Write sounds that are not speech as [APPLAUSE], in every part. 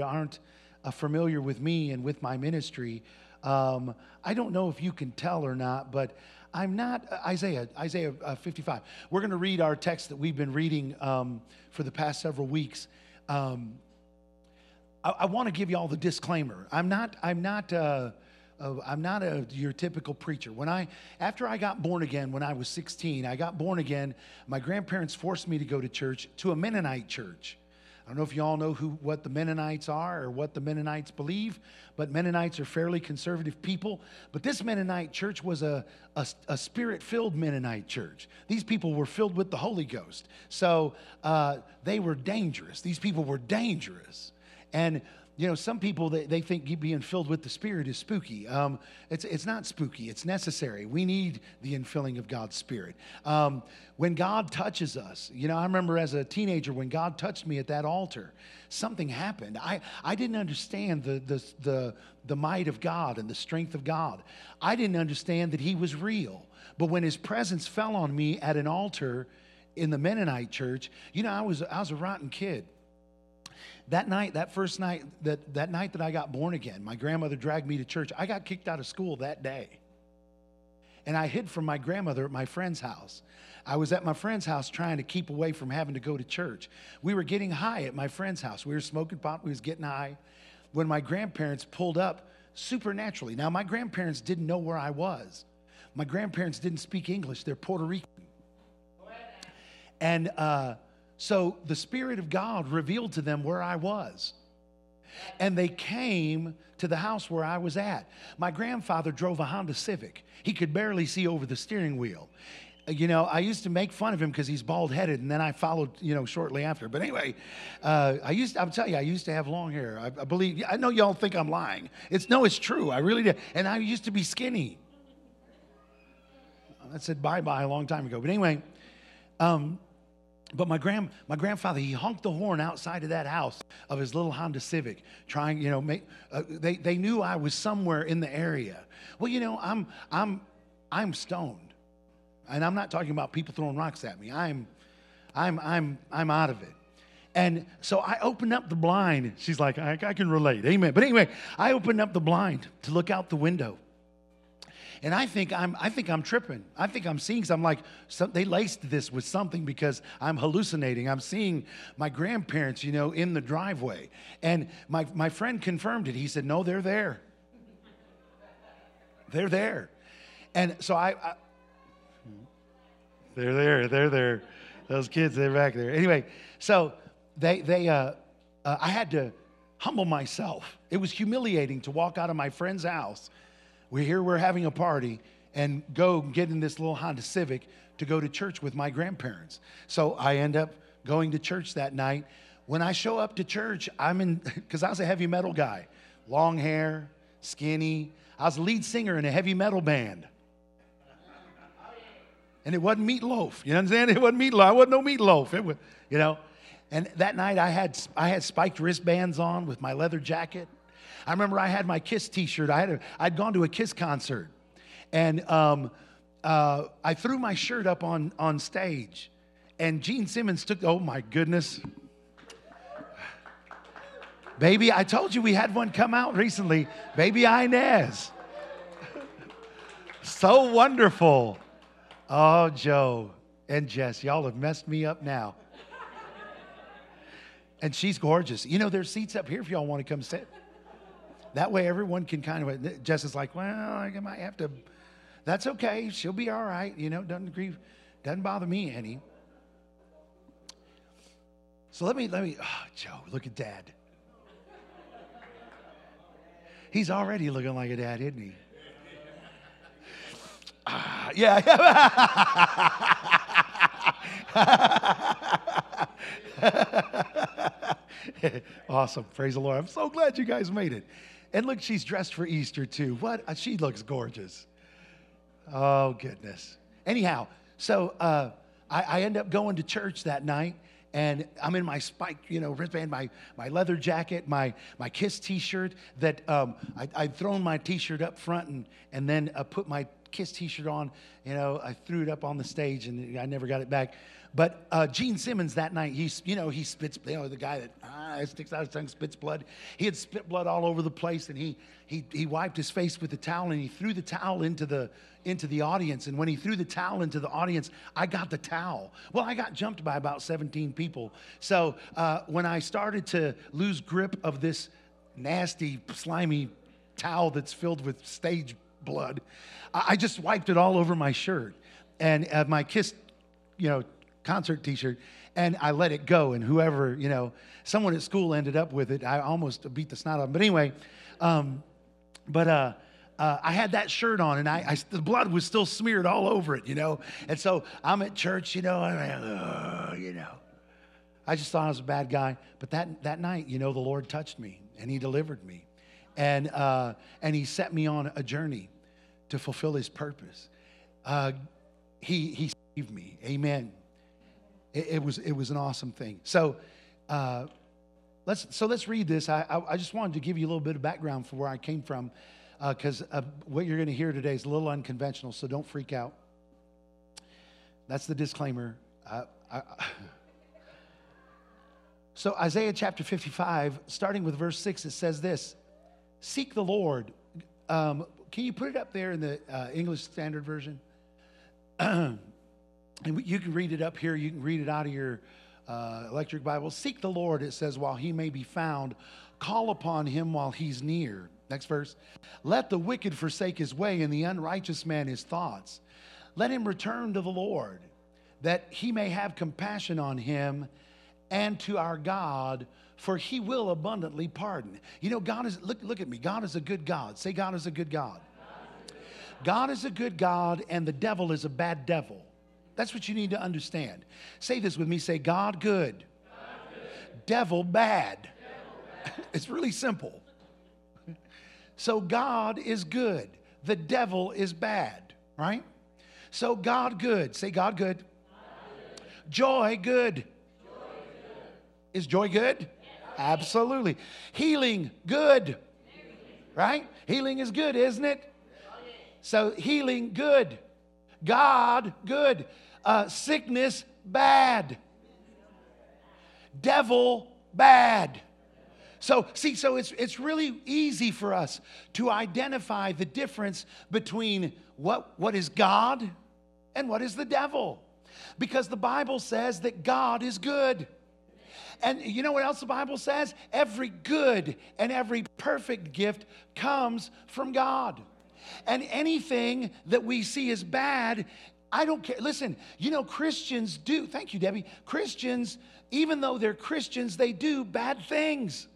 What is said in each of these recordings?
aren't uh, familiar with me and with my ministry, um, I don't know if you can tell or not, but I'm not uh, Isaiah, Isaiah uh, 55. We're going to read our text that we've been reading um, for the past several weeks. Um, I, I want to give you all the disclaimer. I'm not, I'm not, uh, uh, I'm not a, your typical preacher. When I, after I got born again, when I was 16, I got born again. My grandparents forced me to go to church, to a Mennonite church. I don't know if you all know who, what the Mennonites are or what the Mennonites believe, but Mennonites are fairly conservative people. But this Mennonite church was a, a, a spirit filled Mennonite church. These people were filled with the Holy Ghost. So uh, they were dangerous. These people were dangerous. And you know, some people they, they think being filled with the Spirit is spooky. Um, it's it's not spooky. It's necessary. We need the infilling of God's Spirit. Um, when God touches us, you know, I remember as a teenager when God touched me at that altar, something happened. I I didn't understand the the the the might of God and the strength of God. I didn't understand that He was real. But when His presence fell on me at an altar in the Mennonite church, you know, I was I was a rotten kid that night, that first night, that, that night that I got born again, my grandmother dragged me to church. I got kicked out of school that day. And I hid from my grandmother at my friend's house. I was at my friend's house trying to keep away from having to go to church. We were getting high at my friend's house. We were smoking pot, we was getting high. When my grandparents pulled up supernaturally. Now, my grandparents didn't know where I was. My grandparents didn't speak English. They're Puerto Rican. And uh, so the Spirit of God revealed to them where I was. And they came to the house where I was at. My grandfather drove a Honda Civic. He could barely see over the steering wheel. Uh, you know, I used to make fun of him because he's bald headed, and then I followed, you know, shortly after. But anyway, uh, I used, I'll tell you, I used to have long hair. I, I believe, I know y'all think I'm lying. It's no, it's true. I really did. And I used to be skinny. I said bye bye a long time ago. But anyway, um, but my grand my grandfather he honked the horn outside of that house of his little Honda Civic, trying you know make uh, they they knew I was somewhere in the area. Well, you know I'm I'm I'm stoned, and I'm not talking about people throwing rocks at me. I'm I'm I'm I'm out of it. And so I opened up the blind. She's like, I, I can relate. Amen. But anyway, I opened up the blind to look out the window. And I think I'm, I think I'm tripping. I think I'm seeing something like some, they laced this with something because I'm hallucinating. I'm seeing my grandparents, you know, in the driveway. And my, my friend confirmed it. He said, No, they're there. They're there. And so I, I they're there, they're there. Those kids, they're back there. Anyway, so they, they, uh, uh, I had to humble myself. It was humiliating to walk out of my friend's house we're here, we're having a party, and go get in this little Honda Civic to go to church with my grandparents. So I end up going to church that night. When I show up to church, I'm in, [LAUGHS] because I was a heavy metal guy, long hair, skinny. I was lead singer in a heavy metal band. And it wasn't meatloaf. You understand? It wasn't meatloaf. I wasn't no meatloaf. It was, you know. And that night I had I had spiked wristbands on with my leather jacket. I remember I had my Kiss T-shirt. I had a, I'd gone to a Kiss concert, and um, uh, I threw my shirt up on on stage, and Gene Simmons took. Oh my goodness, baby! I told you we had one come out recently, baby Inez. so wonderful. Oh, Joe and Jess, y'all have messed me up now. And she's gorgeous. You know, there's seats up here if y'all want to come sit. That way everyone can kind of, Jess is like, well, I might have to, that's okay. She'll be all right. You know, doesn't grieve, doesn't bother me any. So let me, let me, oh, Joe, look at dad. He's already looking like a dad, isn't he? Ah, yeah. [LAUGHS] awesome. Praise the Lord. I'm so glad you guys made it. And look, she's dressed for Easter too. What? Uh, she looks gorgeous. Oh, goodness. Anyhow, so uh, I, I end up going to church that night and I'm in my spike, you know, wristband, my, my leather jacket, my, my Kiss t-shirt that um, I, I'd thrown my t-shirt up front and, and then uh, put my Kiss t-shirt on. You know, I threw it up on the stage and I never got it back. But uh, Gene Simmons that night, he's, you know, he spits, you know, the guy that ah, sticks out his tongue, spits blood. He had spit blood all over the place, and he, he, he wiped his face with the towel, and he threw the towel into the, into the audience. And when he threw the towel into the audience, I got the towel. Well, I got jumped by about 17 people. So uh, when I started to lose grip of this nasty, slimy towel that's filled with stage blood, I, I just wiped it all over my shirt. And uh, my Kiss, you know, concert t-shirt and I let it go. And whoever, you know, someone at school ended up with it. I almost beat the snot out of them. But anyway, um, but uh, uh, I had that shirt on and I, I, the blood was still smeared all over it, you know. And so I'm at church, you know, and I, uh, you know. I just thought I was a bad guy. But that, that night, you know, the Lord touched me and he delivered me. And, uh, and he set me on a journey to fulfill his purpose. Uh, he, he saved me. Amen. It, it, was, it was an awesome thing. So, uh, let's, so let's read this. I, I, I, just wanted to give you a little bit of background for where I came from because uh, uh, what you're going to hear today is a little unconventional, so don't freak out. That's the disclaimer. [LAUGHS] so, Isaiah chapter 55, starting with verse 6, it says this Seek the Lord. Um, can you put it up there in the uh, English Standard Version? [CLEARS THROAT] and you can read it up here. You can read it out of your uh, electric Bible. Seek the Lord, it says, while he may be found. Call upon him while he's near. Next verse. Let the wicked forsake his way and the unrighteous man his thoughts. Let him return to the Lord, that he may have compassion on him and to our God, for he will abundantly pardon. You know, God is, look, look at me. God is a good God. Say, God is a good God. God is a good God, and the devil is a bad devil. That's what you need to understand. Say this with me say, God good, God good. Devil, bad. devil [LAUGHS] bad. it's really simple. So God is good, the devil is bad, right? So God good. Say God good. God good. Joy good. Joy good. Is joy good? Yes. Absolutely. Healing good. Right? Healing is good, isn't it? So healing good. God good uh, sickness bad, devil bad. So, see, so it's, it's really easy for us to identify the difference between what, what is God and what is the devil. Because the Bible says that God is good. And you know what else the Bible says? Every good and every perfect gift comes from God. And anything that we see as bad I don't care. Listen, you know, Christians do, thank you, Debbie. Christians, even though they're Christians, they do bad things.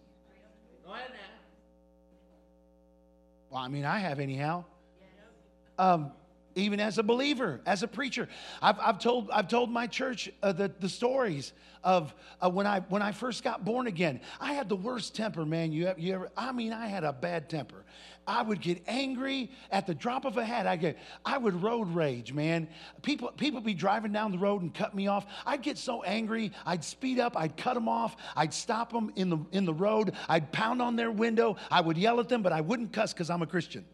Well, I mean, I have anyhow. Um, even as a believer, as a preacher. I've, I've, told, I've told my church uh, the, the stories of uh, when, I, when I first got born again. I had the worst temper, man. You, you ever, I mean, I had a bad temper. I would get angry at the drop of a hat. I get, I would road rage, man. People, people be driving down the road and cut me off. I'd get so angry, I'd speed up, I'd cut them off, I'd stop them in the in the road, I'd pound on their window, I would yell at them, but I wouldn't cuss because I'm a Christian.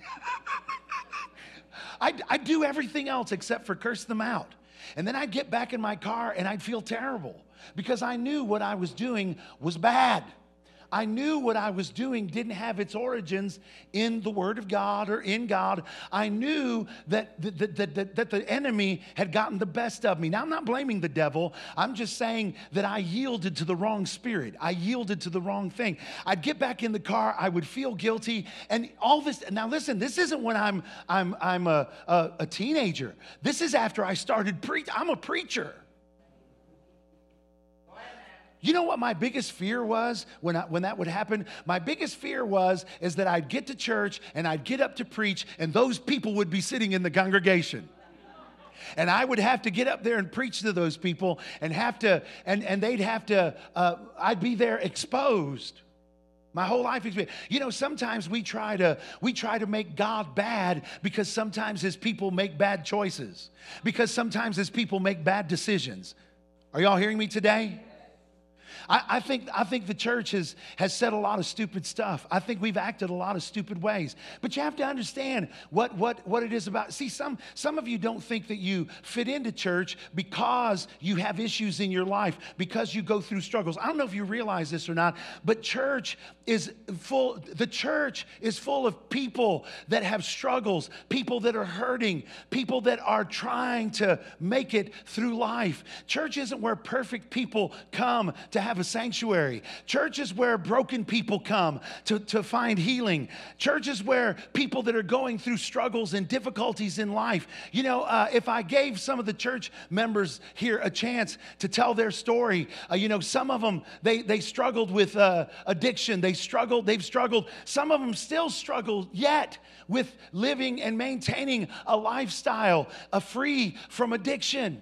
[LAUGHS] I'd, I'd do everything else except for curse them out. And then I'd get back in my car and I'd feel terrible because I knew what I was doing was bad. I knew what I was doing didn't have its origins in the Word of God or in God. I knew that, that, that, that, that the enemy had gotten the best of me. Now, I'm not blaming the devil. I'm just saying that I yielded to the wrong spirit. I yielded to the wrong thing. I'd get back in the car, I would feel guilty. And all this, now listen, this isn't when I'm, I'm, I'm a, a, a teenager. This is after I started preaching. I'm a preacher. You know what my biggest fear was when, I, when that would happen? My biggest fear was is that I'd get to church and I'd get up to preach and those people would be sitting in the congregation. And I would have to get up there and preach to those people and have to, and, and they'd have to, uh, I'd be there exposed. My whole life experience. You know, sometimes we try to we try to make God bad because sometimes his people make bad choices. Because sometimes his people make bad decisions. Are y'all hearing me today? I, I, think, I think the church has, has said a lot of stupid stuff. I think we've acted a lot of stupid ways. But you have to understand what, what, what it is about. See, some, some of you don't think that you fit into church because you have issues in your life, because you go through struggles. I don't know if you realize this or not, but church is full, the church is full of people that have struggles, people that are hurting, people that are trying to make it through life. Church isn't where perfect people come to have a sanctuary. Church is where broken people come to, to find healing. Church is where people that are going through struggles and difficulties in life. You know, uh, if I gave some of the church members here a chance to tell their story, uh, you know, some of them, they, they struggled with uh, addiction. They struggled, they've struggled. Some of them still struggle yet with living and maintaining a lifestyle free from addiction.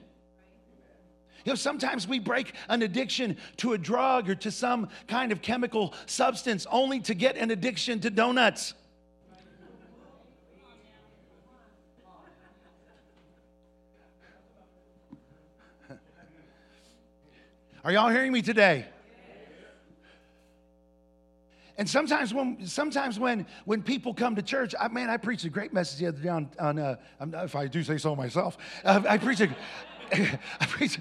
You know, sometimes we break an addiction to a drug or to some kind of chemical substance only to get an addiction to donuts. [LAUGHS] Are y'all hearing me today? And sometimes when sometimes when when people come to church, I, man, I preached a great message the other day on, on uh, if I do say so myself. [LAUGHS] Uh, I preached a, [LAUGHS] I preach,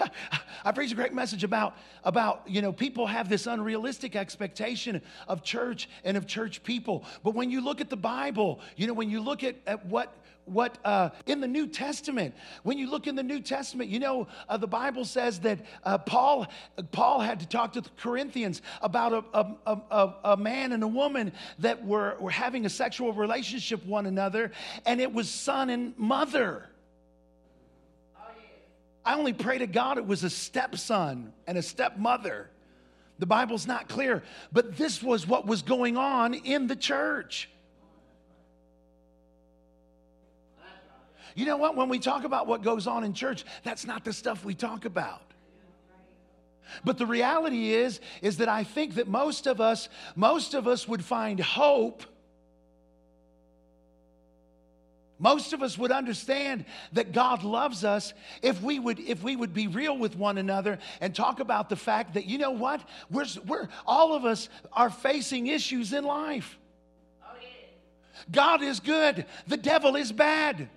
[LAUGHS] I preach a great message about, about, you know, people have this unrealistic expectation of church and of church people. But when you look at the Bible, you know, when you look at, at what what uh, in the New Testament, when you look in the New Testament, you know uh, the Bible says that uh, Paul Paul had to talk to the Corinthians about a, a, a, a, man and a woman that were, were having a sexual relationship one another, and it was son and mother. I only pray to God it was a stepson and a stepmother. The Bible's not clear, but this was what was going on in the church. You know what? When we talk about what goes on in church, that's not the stuff we talk about. But the reality is is that I think that most of us most of us would find hope Most of us would understand that God loves us if we would, if we would be real with one another and talk about the fact that, you know what? We're, we're, all of us are facing issues in life. God is good, the devil is bad.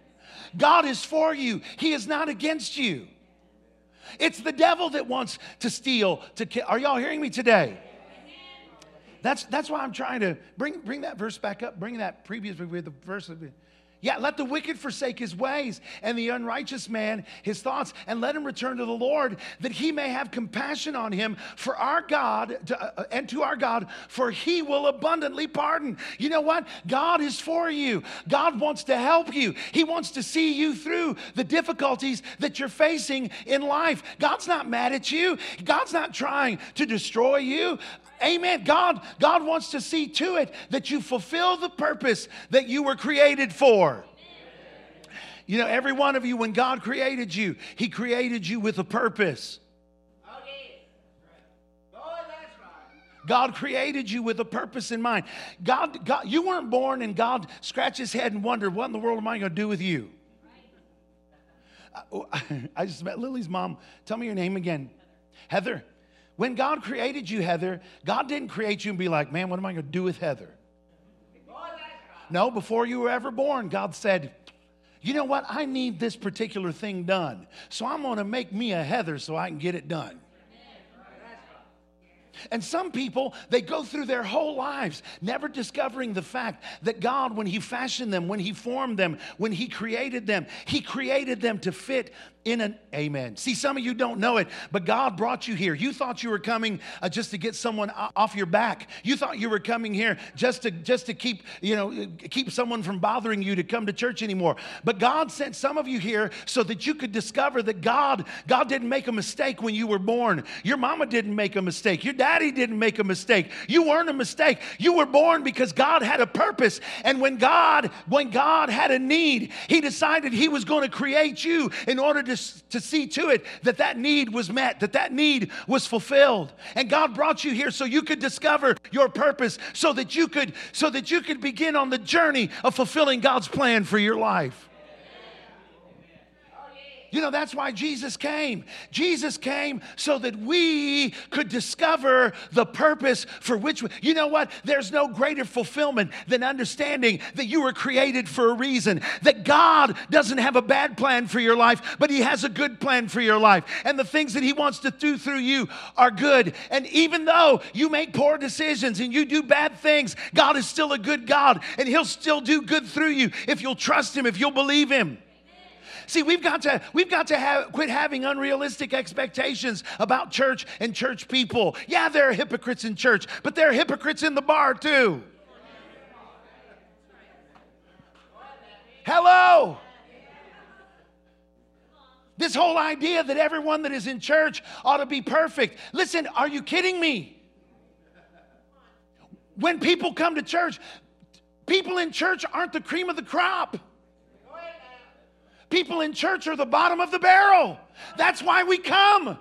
God is for you, He is not against you. It's the devil that wants to steal, to kill. Are y'all hearing me today? That's, that's why I'm trying to bring, bring that verse back up, bring that previous verse. Yeah, let the wicked forsake his ways and the unrighteous man his thoughts, and let him return to the Lord, that he may have compassion on him for our God to, uh, uh, and to our God, for he will abundantly pardon. You know what? God is for you. God wants to help you. He wants to see you through the difficulties that you're facing in life. God's not mad at you. God's not trying to destroy you. Amen. God, God wants to see to it that you fulfill the purpose that you were created for. You know, every one of you, when God created you, He created you with a purpose. God created you with a purpose in mind. God, God, you weren't born and God scratched his head and wondered, what in the world am I going to do with you? Uh, oh, [LAUGHS] I just met Lily's mom. Tell me your name again. Heather. When God created you, Heather, God didn't create you and be like, man, what am I going to do with Heather? No, before you were ever born, God said, you know what? I need this particular thing done. So I'm going to make me a Heather so I can get it done. And some people, they go through their whole lives never discovering the fact that God, when He fashioned them, when He formed them, when He created them, He created them to fit in an amen. See, some of you don't know it, but God brought you here. You thought you were coming uh, just to get someone off your back. You thought you were coming here just to just to keep, you know, keep someone from bothering you to come to church anymore. But God sent some of you here so that you could discover that God God didn't make a mistake when you were born. Your mama didn't make a mistake. Your daddy didn't make a mistake. You weren't a mistake. You were born because God had a purpose. And when God when God had a need, he decided he was going to create you in order to to, see to it that that need was met, that that need was fulfilled. And God brought you here so you could discover your purpose, so that you could, so that you could begin on the journey of fulfilling God's plan for your life. You know, that's why Jesus came. Jesus came so that we could discover the purpose for which, we, you know what? There's no greater fulfillment than understanding that you were created for a reason, that God doesn't have a bad plan for your life, but He has a good plan for your life. And the things that He wants to do through you are good. And even though you make poor decisions and you do bad things, God is still a good God, and He'll still do good through you if you'll trust Him, if you'll believe Him. See, we've got to we've got to have, quit having unrealistic expectations about church and church people. Yeah, there are hypocrites in church, but there are hypocrites in the bar too. Hello. This whole idea that everyone that is in church ought to be perfect. Listen, are you kidding me? When people come to church, people in church aren't the cream of the crop. People in church are the bottom of the barrel. That's why we come.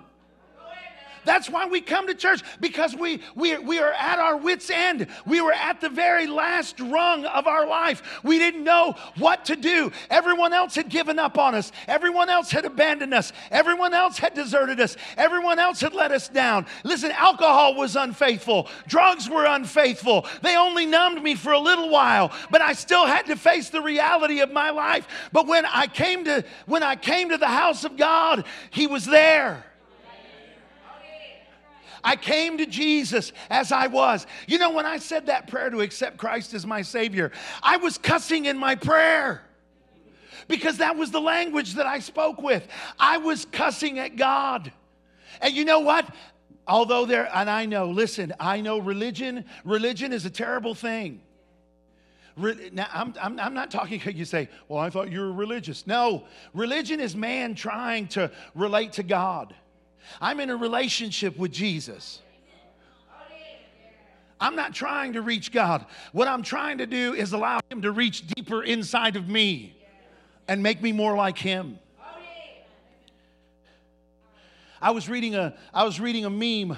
That's why we come to church because we, we, we are at our wits' end. We were at the very last rung of our life. We didn't know what to do. Everyone else had given up on us, everyone else had abandoned us, everyone else had deserted us, everyone else had let us down. Listen, alcohol was unfaithful, drugs were unfaithful. They only numbed me for a little while, but I still had to face the reality of my life. But when I came to when I came to the house of God, he was there. I came to Jesus as I was. You know, when I said that prayer to accept Christ as my Savior, I was cussing in my prayer because that was the language that I spoke with. I was cussing at God. And you know what? Although there, and I know, listen, I know religion, religion is a terrible thing. Now, I'm, I'm, I'm not talking, you say, well, I thought you were religious. No, religion is man trying to relate to God. I'm in a relationship with Jesus. I'm not trying to reach God. What I'm trying to do is allow Him to reach deeper inside of me and make me more like Him. I was reading a, I was reading a meme.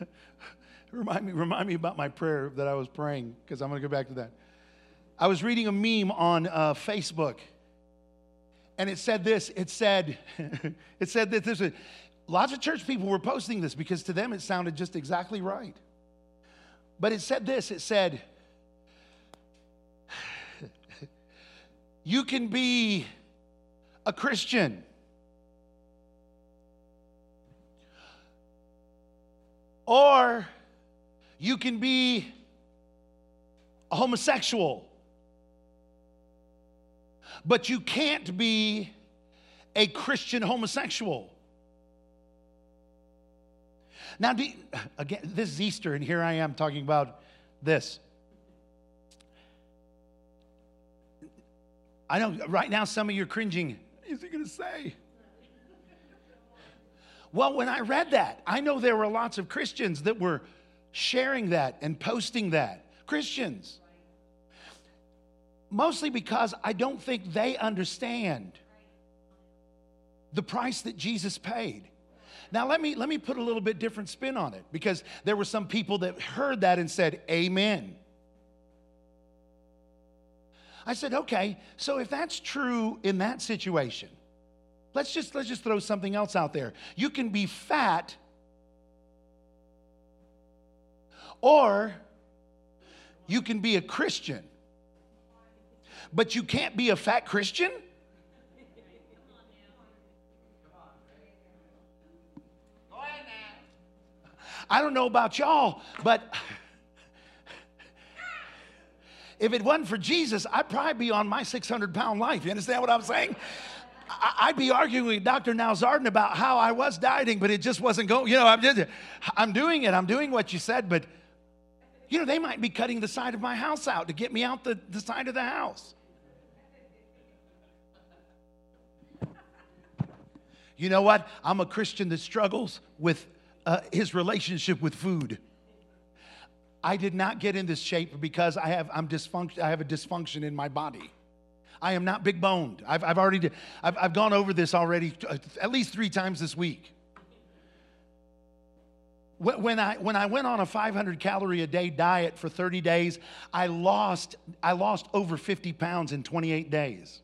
[LAUGHS] remind, me, remind me about my prayer that I was praying because I'm going to go back to that. I was reading a meme on uh, Facebook and it said this it said [LAUGHS] it said that there's a lots of church people were posting this because to them it sounded just exactly right. But it said this it said you can be a christian. Or you can be a homosexual but you can't be a Christian homosexual. Now, you, again, this is Easter, and here I am talking about this. I know right now some of you are cringing. Is he going to say? Well, when I read that, I know there were lots of Christians that were sharing that and posting that. Christians mostly because I don't think they understand the price that Jesus paid. Now let me let me put a little bit different spin on it because there were some people that heard that and said amen. I said, "Okay, so if that's true in that situation, let's just let's just throw something else out there. You can be fat or you can be a Christian but you can't be a fat Christian? I don't know about y'all, but if it wasn't for Jesus, I'd probably be on my 600 pound life. You understand what I'm saying? I'd be arguing with Dr. Nowzaradan about how I was dieting, but it just wasn't going. You know, I'm just, I'm doing it. I'm doing what you said, but you know, they might be cutting the side of my house out to get me out the, the side of the house. You know what? I'm a Christian that struggles with uh, his relationship with food. I did not get in this shape because I have, I'm dysfunction, I have a dysfunction in my body. I am not big boned. I've, I've already, I've, I've gone over this already uh, at least three times this week. When I, when I went on a 500 calorie a day diet for 30 days, I lost, I lost over 50 pounds in 28 days.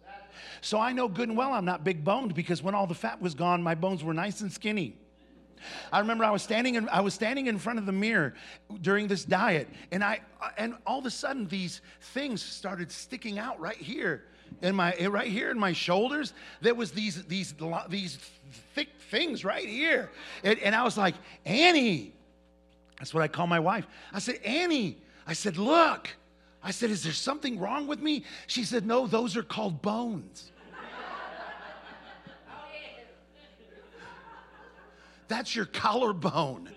So I know good and well I'm not big boned because when all the fat was gone, my bones were nice and skinny. I remember I was standing in, I was standing in front of the mirror during this diet, and I and all of a sudden these things started sticking out right here in my right here in my shoulders. There was these these these thick things right here, and, and I was like, Annie, that's what I call my wife. I said, Annie, I said, look. I said, is there something wrong with me? She said, no, those are called bones. That's your collarbone.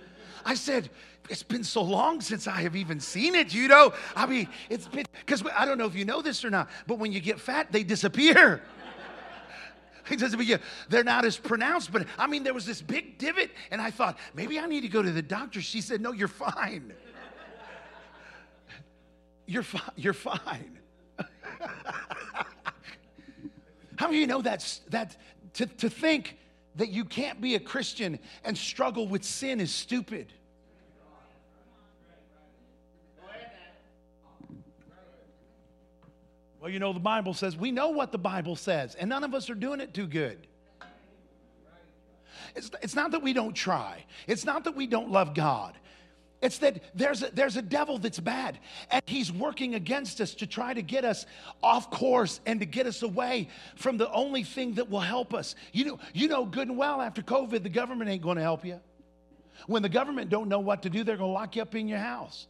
I said, it's been so long since I have even seen it, you know. I mean, it's been, because I don't know if you know this or not, but when you get fat, they disappear. [LAUGHS] They're not as pronounced, but I mean, there was this big divot, and I thought, maybe I need to go to the doctor. She said, No, you're fine. You're, fi- you're fine. [LAUGHS] How many of you know that's, that to, to think that you can't be a Christian and struggle with sin is stupid? Well, you know, the Bible says, we know what the Bible says, and none of us are doing it too good. It's, it's not that we don't try, it's not that we don't love God. It's that there's a, there's a devil that's bad, and he's working against us to try to get us off course and to get us away from the only thing that will help us. You know, you know good and well after COVID, the government ain't going to help you. When the government don't know what to do, they're going to lock you up in your house.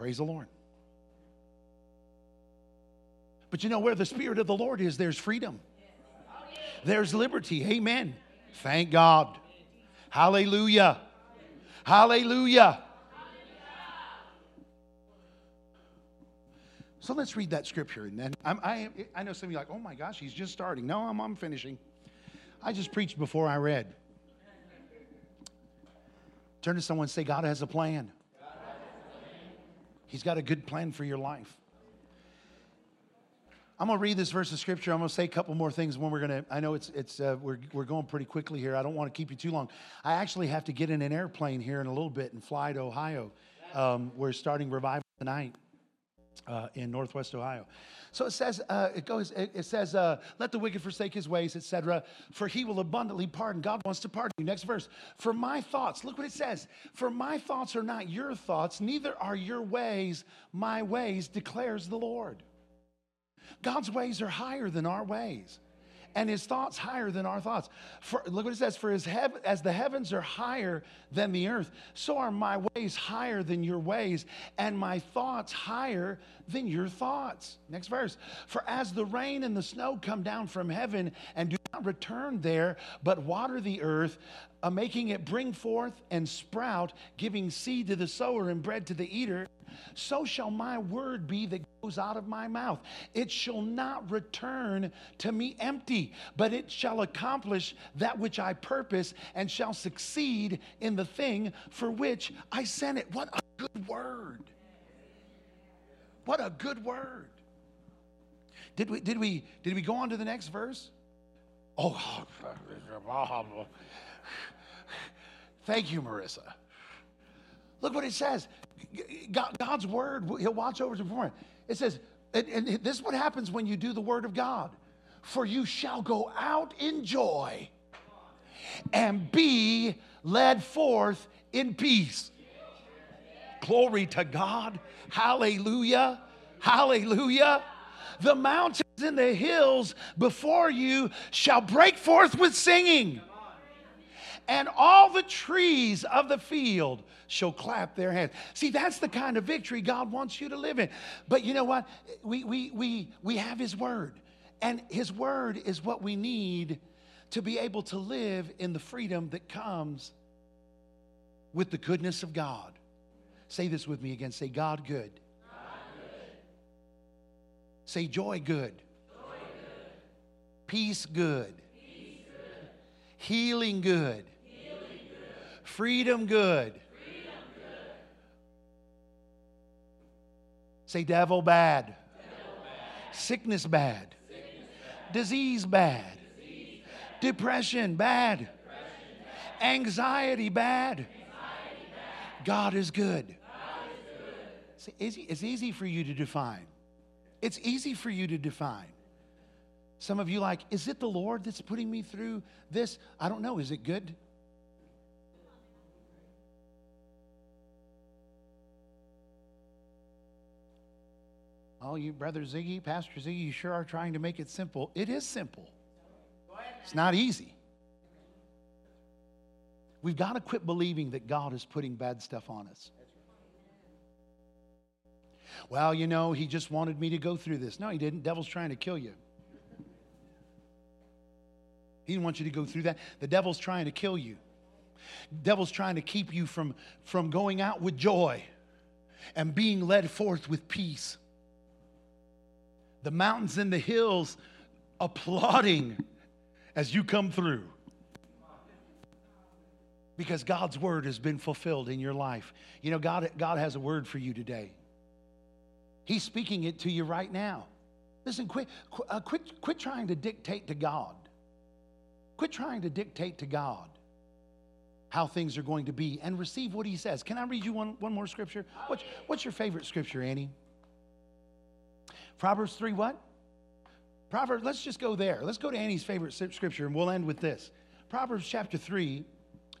Praise the Lord. But you know where the Spirit of the Lord is, there's freedom. There's liberty. Amen. Thank God. Hallelujah. Hallelujah. So let's read that scripture. And then I'm, I, I know some of you are like, oh my gosh, he's just starting. No, I'm, I'm finishing. I just preached before I read. Turn to someone and say, God has a plan. He's got a good plan for your life. I'm going to read this verse of scripture. I'm going to say a couple more things when we're going to. I know it's it's uh, we're we're going pretty quickly here. I don't want to keep you too long. I actually have to get in an airplane here in a little bit and fly to Ohio. Um, we're starting revival tonight uh, in Northwest Ohio. So it says, uh, it goes, it, it says, uh, let the wicked forsake his ways, etc. For he will abundantly pardon. God wants to pardon you. Next verse. For my thoughts, look what it says. For my thoughts are not your thoughts, neither are your ways my ways, declares the Lord. God's ways are higher than our ways and his thoughts higher than our thoughts. For, look what it says, for his hev- as the heavens are higher than the earth, so are my ways higher than your ways, and my thoughts higher than your thoughts. Next verse. For as the rain and the snow come down from heaven and do not return there, but water the earth, uh, making it bring forth and sprout, giving seed to the sower and bread to the eater, so shall my word be that goes out of my mouth. It shall not return to me empty, but it shall accomplish that which I purpose and shall succeed in the thing for which I sent it. What a good word! What a good word. Did we, did we, did we go on to the next verse? Oh, [LAUGHS] thank you, Marissa. Look what it says. God's word, He'll watch over to perform it. It says, and, and this is what happens when you do the word of God. For you shall go out in joy and be led forth in peace. Glory to God. Hallelujah. Hallelujah. The mountains and the hills before you shall break forth with singing and all the trees of the field shall clap their hands. See, that's the kind of victory God wants you to live in. But you know what? We, we, we, we have His Word, and His Word is what we need to be able to live in the freedom that comes with the goodness of God. Say this with me again. Say, God good. God good. Say, joy good. Joy good. Peace good. Peace good. Healing good. Freedom good. Freedom good. Say devil bad. Devil bad. Sickness bad. Sickness bad. Disease bad. Disease bad. Depression bad. Depression. Anxiety bad. God is good. God is good. See, it's easy for you to define. It's easy for you to define. Some of you like, is it the Lord that's putting me through this? I don't know. Is it good? Oh, you, Brother Ziggy, Pastor Ziggy, you sure are trying to make it simple. It is simple. It's not easy. We've got to quit believing that God is putting bad stuff on us. Well, you know, he just wanted me to go through this. No, he didn't. Devil's trying to kill you. He didn't want you to go through that. The devil's trying to kill you. Devil's trying to keep you from, from going out with joy and being led forth with peace. The mountains and the hills applauding as you come through. Because God's word has been fulfilled in your life. You know, God, God has a word for you today. He's speaking it to you right now. Listen, quit, uh, quit, quit trying to dictate to God. Quit trying to dictate to God how things are going to be and receive what He says. Can I read you one, one more scripture? What's, what's your favorite scripture, Annie? Proverbs 3 what? Proverbs, let's just go there. Let's go to Annie's favorite scripture and we'll end with this. Proverbs chapter 3,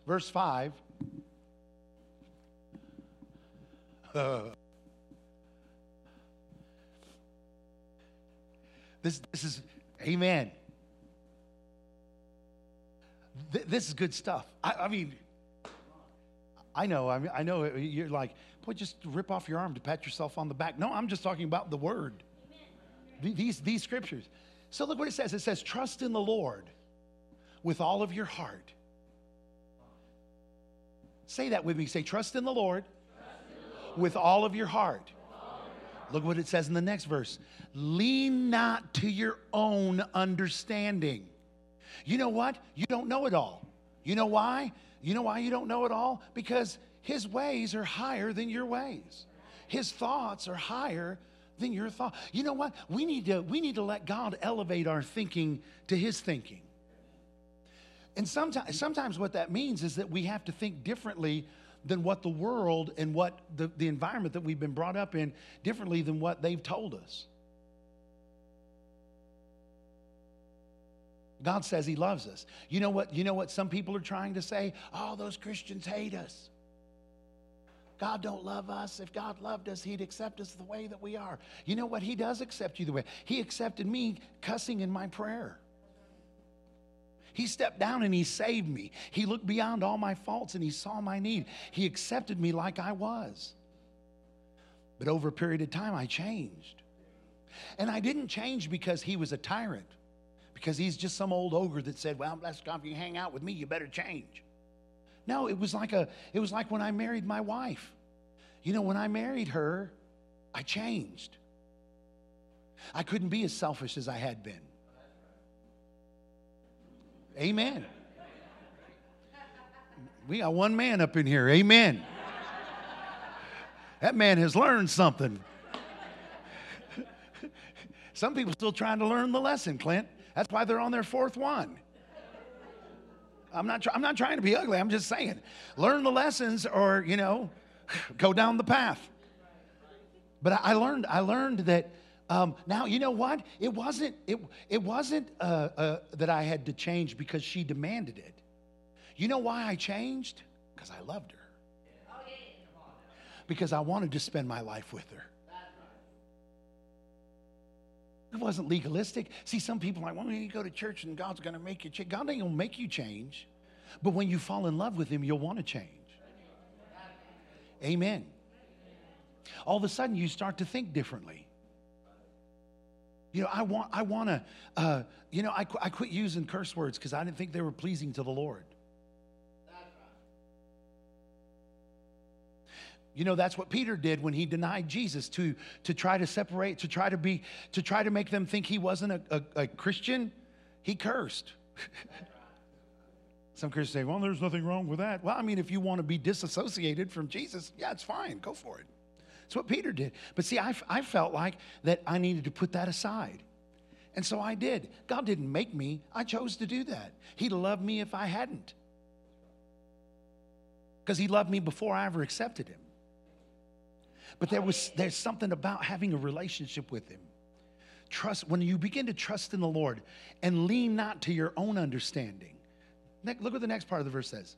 verse 5. Uh, [LAUGHS] this, this is, amen. Th- this is good stuff. I, I mean, I know, I, mean, I know you're like, boy, just rip off your arm to pat yourself on the back. No, I'm just talking about the word. These, these scriptures. So look what it says. It says, trust in the Lord with all of your heart. Say that with me. Say, trust in the Lord, in the Lord. with all of your heart. Look what it says in the next verse. Lean not to your own understanding. You know what? You don't know it all. You know why? You know why you don't know it all? Because his ways are higher than your ways. His thoughts are higher than your thought. You know what? We need to we need to let God elevate our thinking to his thinking. And sometimes sometimes what that means is that we have to think differently than what the world and what the, the environment that we've been brought up in differently than what they've told us. God says he loves us. You know what you know what some people are trying to say? Oh, those Christians hate us. God don't love us. If God loved us, he'd accept us the way that we are. You know what? He does accept you the way. He accepted me cussing in my prayer. He stepped down and he saved me. He looked beyond all my faults and he saw my need. He accepted me like I was. But over a period of time, I changed. And I didn't change because he was a tyrant, because he's just some old ogre that said, Well, that's if you hang out with me, you better change. No, it was like a it was like when I married my wife. You know, when I married her, I changed. I couldn't be as selfish as I had been. Amen. We got one man up in here. Amen. That man has learned something. Some people still trying to learn the lesson, Clint. That's why they're on their fourth one. I'm not, I'm not trying to be ugly. I'm just saying, learn the lessons or, you know, [SIGHS] go down the path. But I learned, I learned that um, now you know what? It wasn't, it, it wasn't uh, uh, that I had to change because she demanded it. You know why I changed? Because I loved her. Because I wanted to spend my life with her. It wasn't legalistic. See, some people are like, well, when you go to church and God's going to make you change. God ain't going to make you change. But when you fall in love with Him, you'll want to change. Amen. All of a sudden, you start to think differently. You know, I want, I want to, uh, you know, I, I quit using curse words because I didn't think they were pleasing to the Lord. You know, that's what Peter did when he denied Jesus to, to try to separate, to try to be, to try to make them think he wasn't a, a, a Christian. He cursed. [LAUGHS] Some Christians say, well, there's nothing wrong with that. Well, I mean, if you want to be disassociated from Jesus, yeah, it's fine. Go for it. That's what Peter did. But see, I, I felt like that I needed to put that aside. And so I did. God didn't make me, I chose to do that. He'd love me if I hadn't. Because He loved me before I ever accepted Him. But there was there's something about having a relationship with him. Trust when you begin to trust in the Lord and lean not to your own understanding. Look what the next part of the verse says.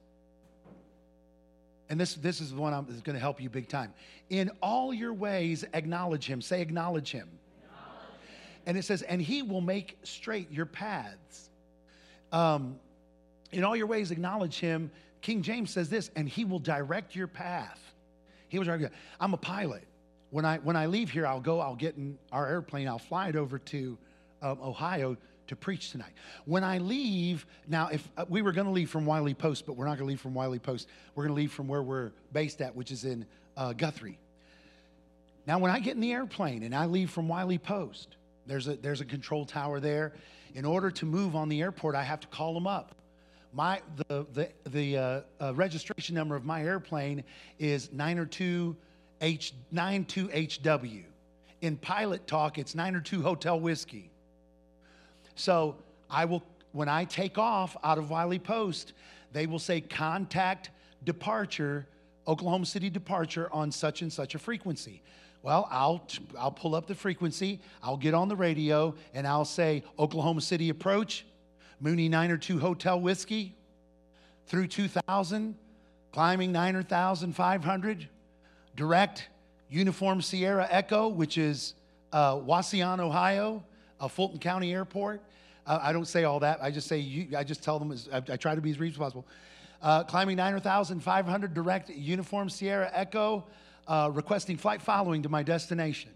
And this, this is the one I'm, going to help you big time. In all your ways, acknowledge him. Say, acknowledge him. Acknowledge. And it says, and he will make straight your paths. Um, in all your ways, acknowledge him. King James says this, and he will direct your path. He was direct. I'm a pilot. When I when I leave here, I'll go. I'll get in our airplane. I'll fly it over to um, Ohio to preach tonight. When I leave, now if uh, we were going to leave from Wiley Post, but we're not going to leave from Wiley Post. We're going to leave from where we're based at, which is in uh, Guthrie. Now, when I get in the airplane and I leave from Wiley Post, there's a there's a control tower there. In order to move on the airport, I have to call them up. My the the the uh, uh, registration number of my airplane is 902 H 92 HW. In pilot talk, it's 902 Hotel Whiskey. So I will, when I take off out of Wiley Post, they will say contact departure, Oklahoma City departure on such and such a frequency. Well, I'll, I'll pull up the frequency, I'll get on the radio, and I'll say Oklahoma City approach, Mooney 902 Hotel Whiskey, through 2000, climbing 9,500, direct Uniform Sierra Echo, which is uh, Wauseon, Ohio, a Fulton County Airport. Uh, I don't say all that. I just say, you, I just tell them, I, I, try to be as reasonable as possible. Uh, climbing 9,500 direct uniform Sierra Echo, uh, requesting flight following to my destination.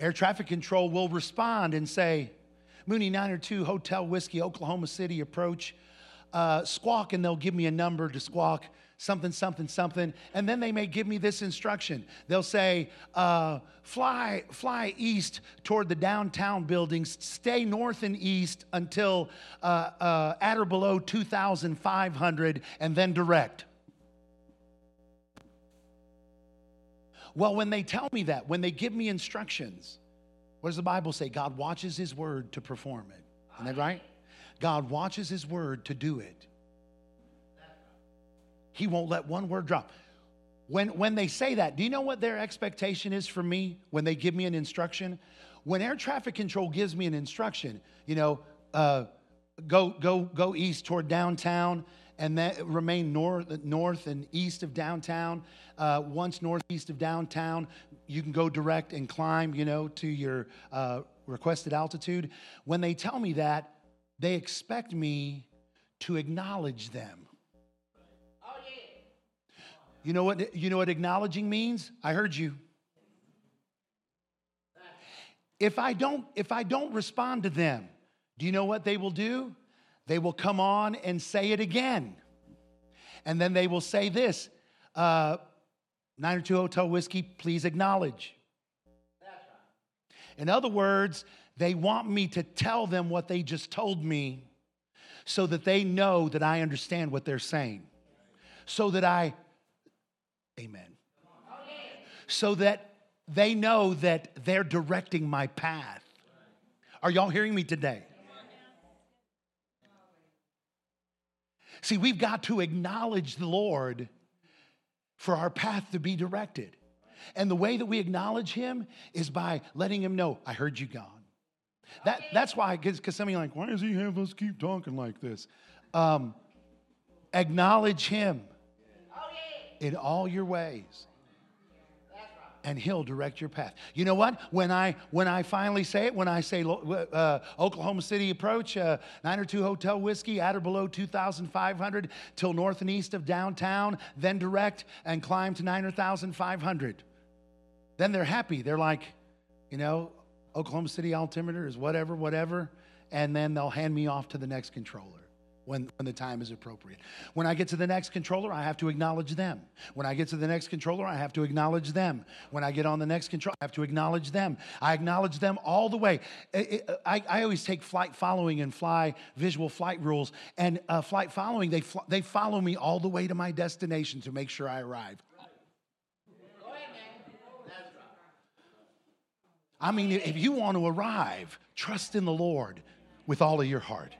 Air traffic control will respond and say, Mooney 902 Hotel Whiskey, Oklahoma City approach. Uh, squawk, and they'll give me a number to squawk something, something, something. And then they may give me this instruction. They'll say, uh, fly, fly east toward the downtown buildings, stay north and east until uh, uh, at or below 2,500, and then direct. Well, when they tell me that, when they give me instructions, what does the Bible say? God watches His word to perform it. Isn't that right? God watches His word to do it. He won't let one word drop. When, when they say that, do you know what their expectation is from me when they give me an instruction? When air traffic control gives me an instruction, you know, uh, go, go, go east toward downtown and then remain north, north and east of downtown. Uh, once northeast of downtown, you can go direct and climb, you know, to your uh, requested altitude. When they tell me that, they expect me to acknowledge them. Oh, yeah. You know what you know what acknowledging means? I heard you. If I don't if I don't respond to them, do you know what they will do? They will come on and say it again. And then they will say this uh, 902 Hotel Whiskey, please acknowledge. In other words, they want me to tell them what they just told me so that they know that I understand what they're saying, so that I Amen. So that they know that they're directing my path. Are y'all hearing me today? See, we've got to acknowledge the Lord for our path to be directed. And the way that we acknowledge Him is by letting Him know, I heard you, God. That, that's why, because some of you are like, why does He have us keep talking like this? Um, acknowledge Him in all your ways and he'll direct your path. You know what? When I when I finally say it, when I say uh, Oklahoma City approach, uh, nine or two hotel whiskey at or below 2,500 till north and east of downtown, then direct and climb to 9,500. Then they're happy. They're like, you know, Oklahoma City altimeter is whatever, whatever, and then they'll hand me off to the next controller when, when the time is appropriate. When I get to the next controller, I have to acknowledge them. When I get to the next controller, I have to acknowledge them. When I get on the next control, I have to acknowledge them. I acknowledge them all the way. I, I always take flight following and fly visual flight rules. And uh, flight following, they, fl- they follow me all the way to my destination to make sure I arrive. I mean, if you want to arrive, trust in the Lord with all of your heart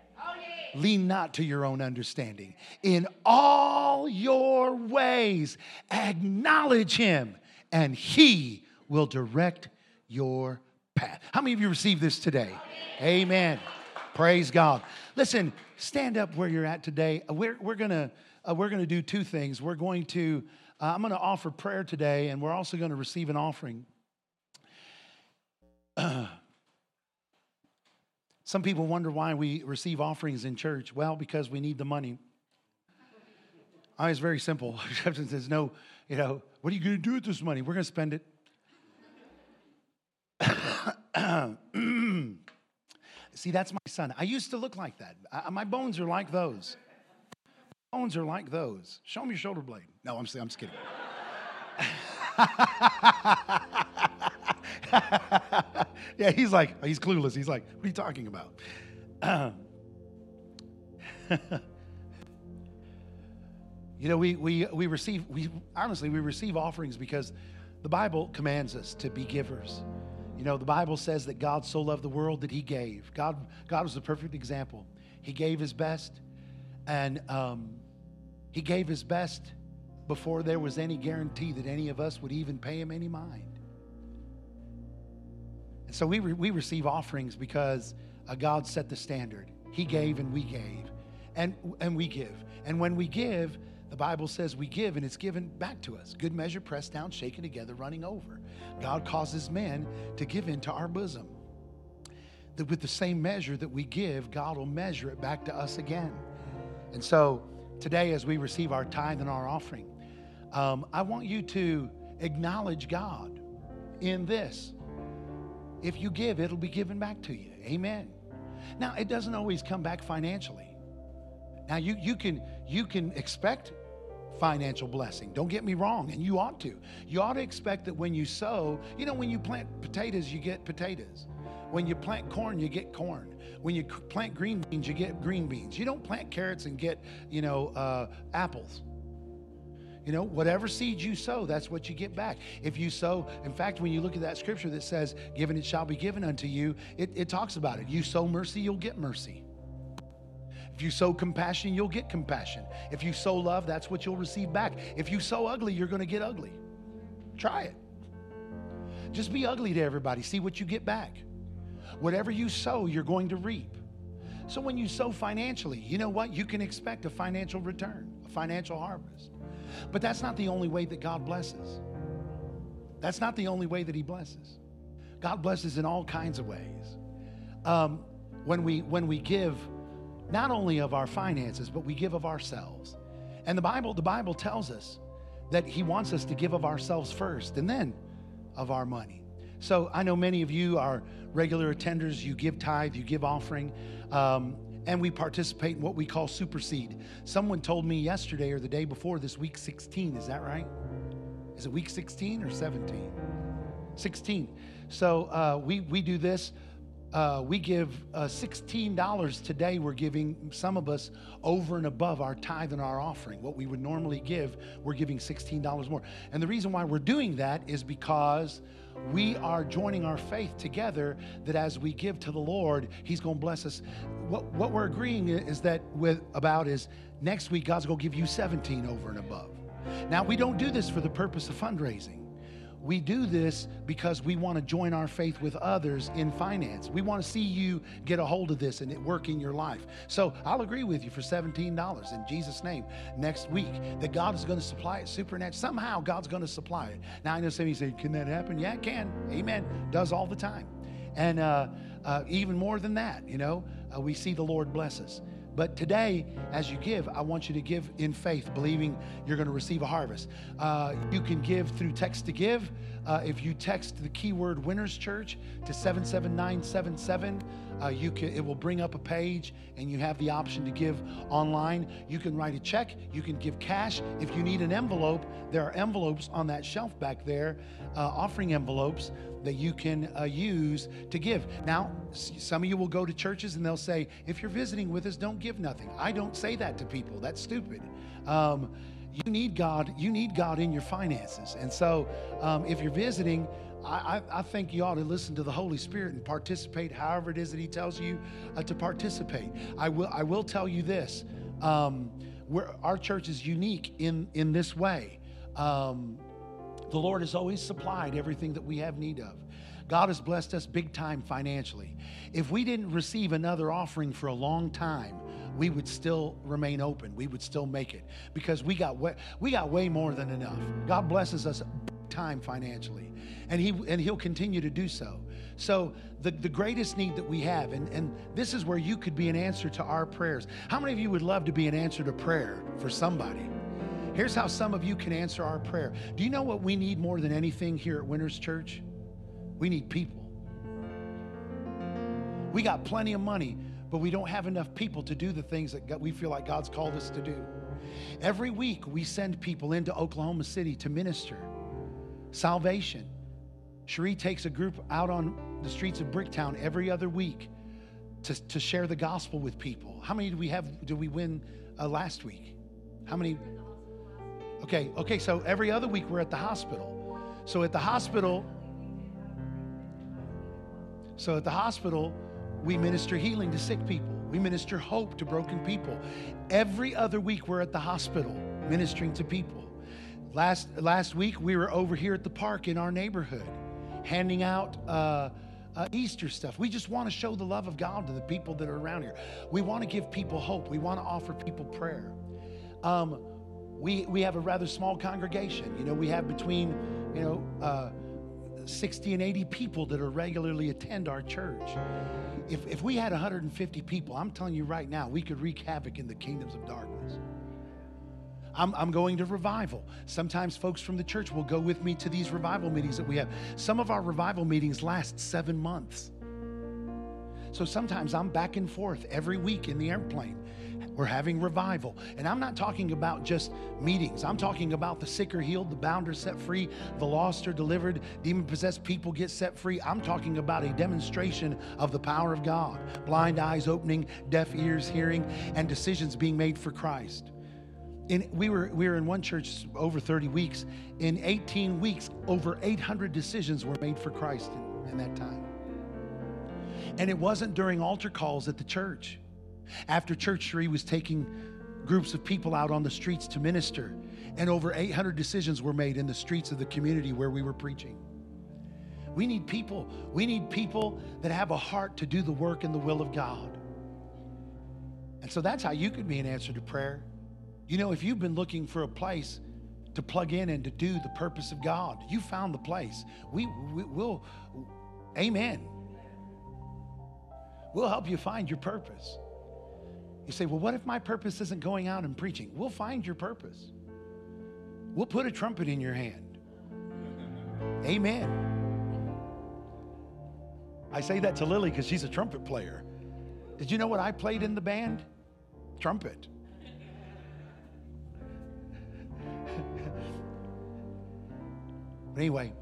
Lean not to your own understanding. In all your ways, acknowledge him, and he will direct your path. How many of you received this today? Amen. Praise God. Listen, stand up where you're at today. We're, we're going to uh, we're going to do two things. We're going to, uh, I'm going to offer prayer today, and we're also going to receive an offering. [CLEARS THROAT] some people wonder why we receive offerings in church. Well, because we need the money. I it's very simple. [LAUGHS] says, no, you know, what are you going to do with this money? We're going to spend it. [COUGHS] See, that's my son. I used to look like that. I, my bones are like those. Bones are like those. Show me your shoulder blade. No, I'm, I'm just kidding. [LAUGHS] [LAUGHS] yeah, he's like, he's clueless. He's like, what are you talking about? [CLEARS THROAT] you know, we, we, we receive, we honestly, we receive offerings because the Bible commands us to be givers. You know, the Bible says that God so loved the world that he gave. God, God was the perfect example. He gave his best, and um, he gave his best before there was any guarantee that any of us would even pay him any mind. And so we, re- we receive offerings because uh, God set the standard. He gave and we gave, and, and we give. And when we give, the Bible says we give and it's given back to us. Good measure, pressed down, shaken together, running over. God causes men to give into our bosom. That with the same measure that we give, God will measure it back to us again. And so today, as we receive our tithe and our offering, um, I want you to acknowledge God in this. If you give, it'll be given back to you. Amen. Now, it doesn't always come back financially. Now, you, you, can, you can expect financial blessing. Don't get me wrong, and you ought to. You ought to expect that when you sow, you know, when you plant potatoes, you get potatoes. When you plant corn, you get corn. When you plant green beans, you get green beans. You don't plant carrots and get, you know, uh, apples. You know, whatever seeds you sow, that's what you get back. If you sow, in fact, when you look at that scripture that says, Given it shall be given unto you, it, it talks about it. You sow mercy, you'll get mercy. If you sow compassion, you'll get compassion. If you sow love, that's what you'll receive back. If you sow ugly, you're going to get ugly. Try it. Just be ugly to everybody. See what you get back. Whatever you sow, you're going to reap. So when you sow financially, you know what? You can expect a financial return, a financial harvest. But that's not the only way that God blesses. That's not the only way that He blesses. God blesses in all kinds of ways. Um, when we when we give not only of our finances, but we give of ourselves. And the Bible, the Bible tells us that He wants us to give of ourselves first and then of our money. So I know many of you are regular attenders, you give tithe, you give offering, um, and we participate in what we call superseed. Someone told me yesterday or the day before this week 16, is that right? Is it week 16 or 17? 16. So uh, we, we do this uh, we give uh, $16 today. We're giving some of us over and above our tithe and our offering. What we would normally give, we're giving $16 more. And the reason why we're doing that is because we are joining our faith together that as we give to the Lord, He's going to bless us. What, what we're agreeing is that with about is next week, God's going to give you 17 over and above. Now, we don't do this for the purpose of fundraising. We do this because we want to join our faith with others in finance. We want to see you get a hold of this and it work in your life. So I'll agree with you for $17 in Jesus' name next week that God is going to supply it supernatural. Somehow God's going to supply it. Now I know some of you say, can that happen? Yeah, it can. Amen. Does all the time. And uh, uh, even more than that, you know, uh, we see the Lord bless us. But today, as you give, I want you to give in faith, believing you're going to receive a harvest. Uh, you can give through text to give. Uh, if you text the keyword Winners Church to 77977, uh, you can, it will bring up a page and you have the option to give online. You can write a check, you can give cash. If you need an envelope, there are envelopes on that shelf back there, uh, offering envelopes that you can uh, use to give. Now, some of you will go to churches and they'll say, if you're visiting with us, don't give nothing. I don't say that to people. That's stupid. Um, you need God. You need God in your finances. And so, um, if you're visiting, I, I, think you ought to listen to the Holy Spirit and participate however it is that He tells you uh, to participate. I will, I will tell you this um, our church is unique in, in this way. Um, the Lord has always supplied everything that we have need of. God has blessed us big time financially. If we didn't receive another offering for a long time, we would still remain open. We would still make it because we got way, we got way more than enough. God blesses us time financially, and he and He'll continue to do so. So the, the greatest need that we have, and, and this is where you could be an answer to our prayers. How many of you would love to be an answer to prayer for somebody? Here's how some of you can answer our prayer. Do you know what we need more than anything here at Winners Church? We need people. We got plenty of money, but we don't have enough people to do the things that we feel like God's called us to do. Every week, we send people into Oklahoma City to minister salvation. Cherie takes a group out on the streets of Bricktown every other week to, to share the gospel with people. How many do we have? Did we win uh, last week? How many? Okay, okay, so every other week we're at the hospital. So at the hospital, so at the hospital, we minister healing to sick people. We minister hope to broken people. Every other week we're at the hospital ministering to people. Last last week we were over here at the park in our neighborhood handing out uh, uh, Easter stuff. We just want to show the love of God to the people that are around here. We want to give people hope. We want to offer people prayer. Um, we, we have a rather small congregation. You know, we have between, you know, uh, 60 and 80 people that are regularly attend our church. If, if we had 150 people, I'm telling you right now, we could wreak havoc in the kingdoms of darkness. I'm, I'm going to revival. Sometimes folks from the church will go with me to these revival meetings that we have. Some of our revival meetings last seven months. So sometimes I'm back and forth every week in the airplane. We're having revival. And I'm not talking about just meetings. I'm talking about the sick are healed, the bound are set free, the lost are delivered, demon possessed people get set free. I'm talking about a demonstration of the power of God. Blind eyes opening, deaf ears hearing, and decisions being made for Christ in, we, were, we were in one church over 30 weeks. In 18 weeks, over 800 decisions were made for Christ in, in that time. And it wasn't during altar calls at the church. After church, he was taking groups of people out on the streets to minister, and over 800 decisions were made in the streets of the community where we were preaching. We need people. We need people that have a heart to do the work and the will of God. And so that's how you could be an answer to prayer. You know, if you've been looking for a place to plug in and to do the purpose of God, you found the place. We, we will, amen. We'll help you find your purpose. You say, well, what if my purpose isn't going out and preaching? We'll find your purpose. We'll put a trumpet in your hand. Amen. I say that to Lily because she's a trumpet player. Did you know what I played in the band? Trumpet. [LAUGHS] But anyway,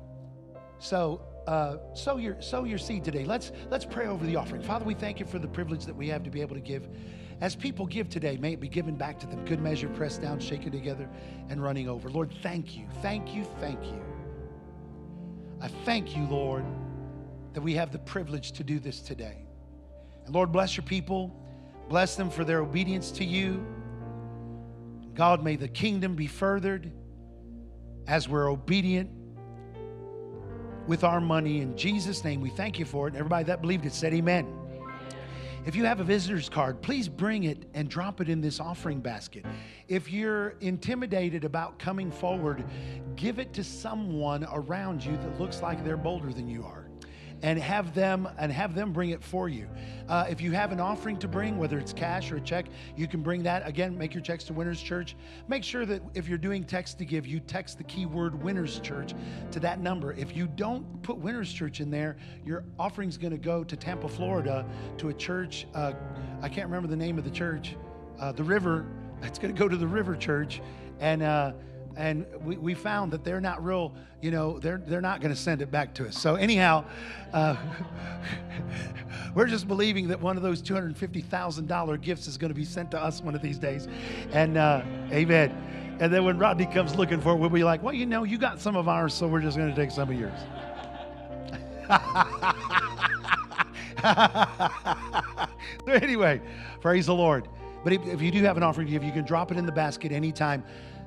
so uh, sow your sow your seed today. Let's let's pray over the offering. Father, we thank you for the privilege that we have to be able to give. As people give today, may it be given back to them. Good measure, pressed down, shaken together, and running over. Lord, thank you, thank you, thank you. I thank you, Lord, that we have the privilege to do this today. And Lord, bless your people. Bless them for their obedience to you. God, may the kingdom be furthered as we're obedient with our money. In Jesus' name, we thank you for it. Everybody that believed it said, Amen. If you have a visitor's card, please bring it and drop it in this offering basket. If you're intimidated about coming forward, give it to someone around you that looks like they're bolder than you are and have them and have them bring it for you. Uh, if you have an offering to bring, whether it's cash or a check, you can bring that. Again, make your checks to Winners Church. Make sure that if you're doing text to give, you text the keyword Winners Church to that number. If you don't put Winners Church in there, your offering's going to go to Tampa, Florida, to a church. Uh, I can't remember the name of the church. Uh, the River. It's going to go to the River Church, and uh, and we, we found that they're not real, you know, they're, they're not going to send it back to us. So, anyhow, uh, [LAUGHS] we're just believing that one of those $250,000 gifts is going to be sent to us one of these days. And uh, amen. And then when Rodney comes looking for it, we'll be like, well, you know, you got some of ours, so we're just going to take some of yours. [LAUGHS] anyway, praise the Lord. But if, if you do have an offering to give, you can drop it in the basket anytime.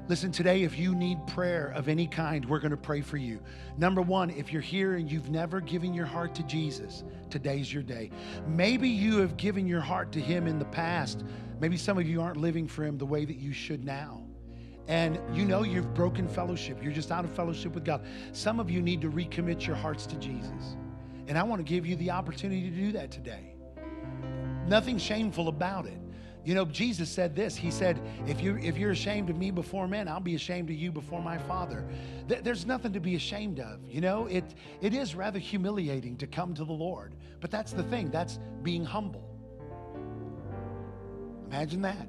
Listen, today, if you need prayer of any kind, we're going to pray for you. Number one, if you're here and you've never given your heart to Jesus, today's your day. Maybe you have given your heart to Him in the past. Maybe some of you aren't living for Him the way that you should now. And you know you've broken fellowship. You're just out of fellowship with God. Some of you need to recommit your hearts to Jesus. And I want to give you the opportunity to do that today. Nothing shameful about it. You know, Jesus said this. He said, if, you, if you're ashamed of me before men, I'll be ashamed of you before my Father. Th- there's nothing to be ashamed of. You know, it, it is rather humiliating to come to the Lord. But that's the thing, that's being humble. Imagine that.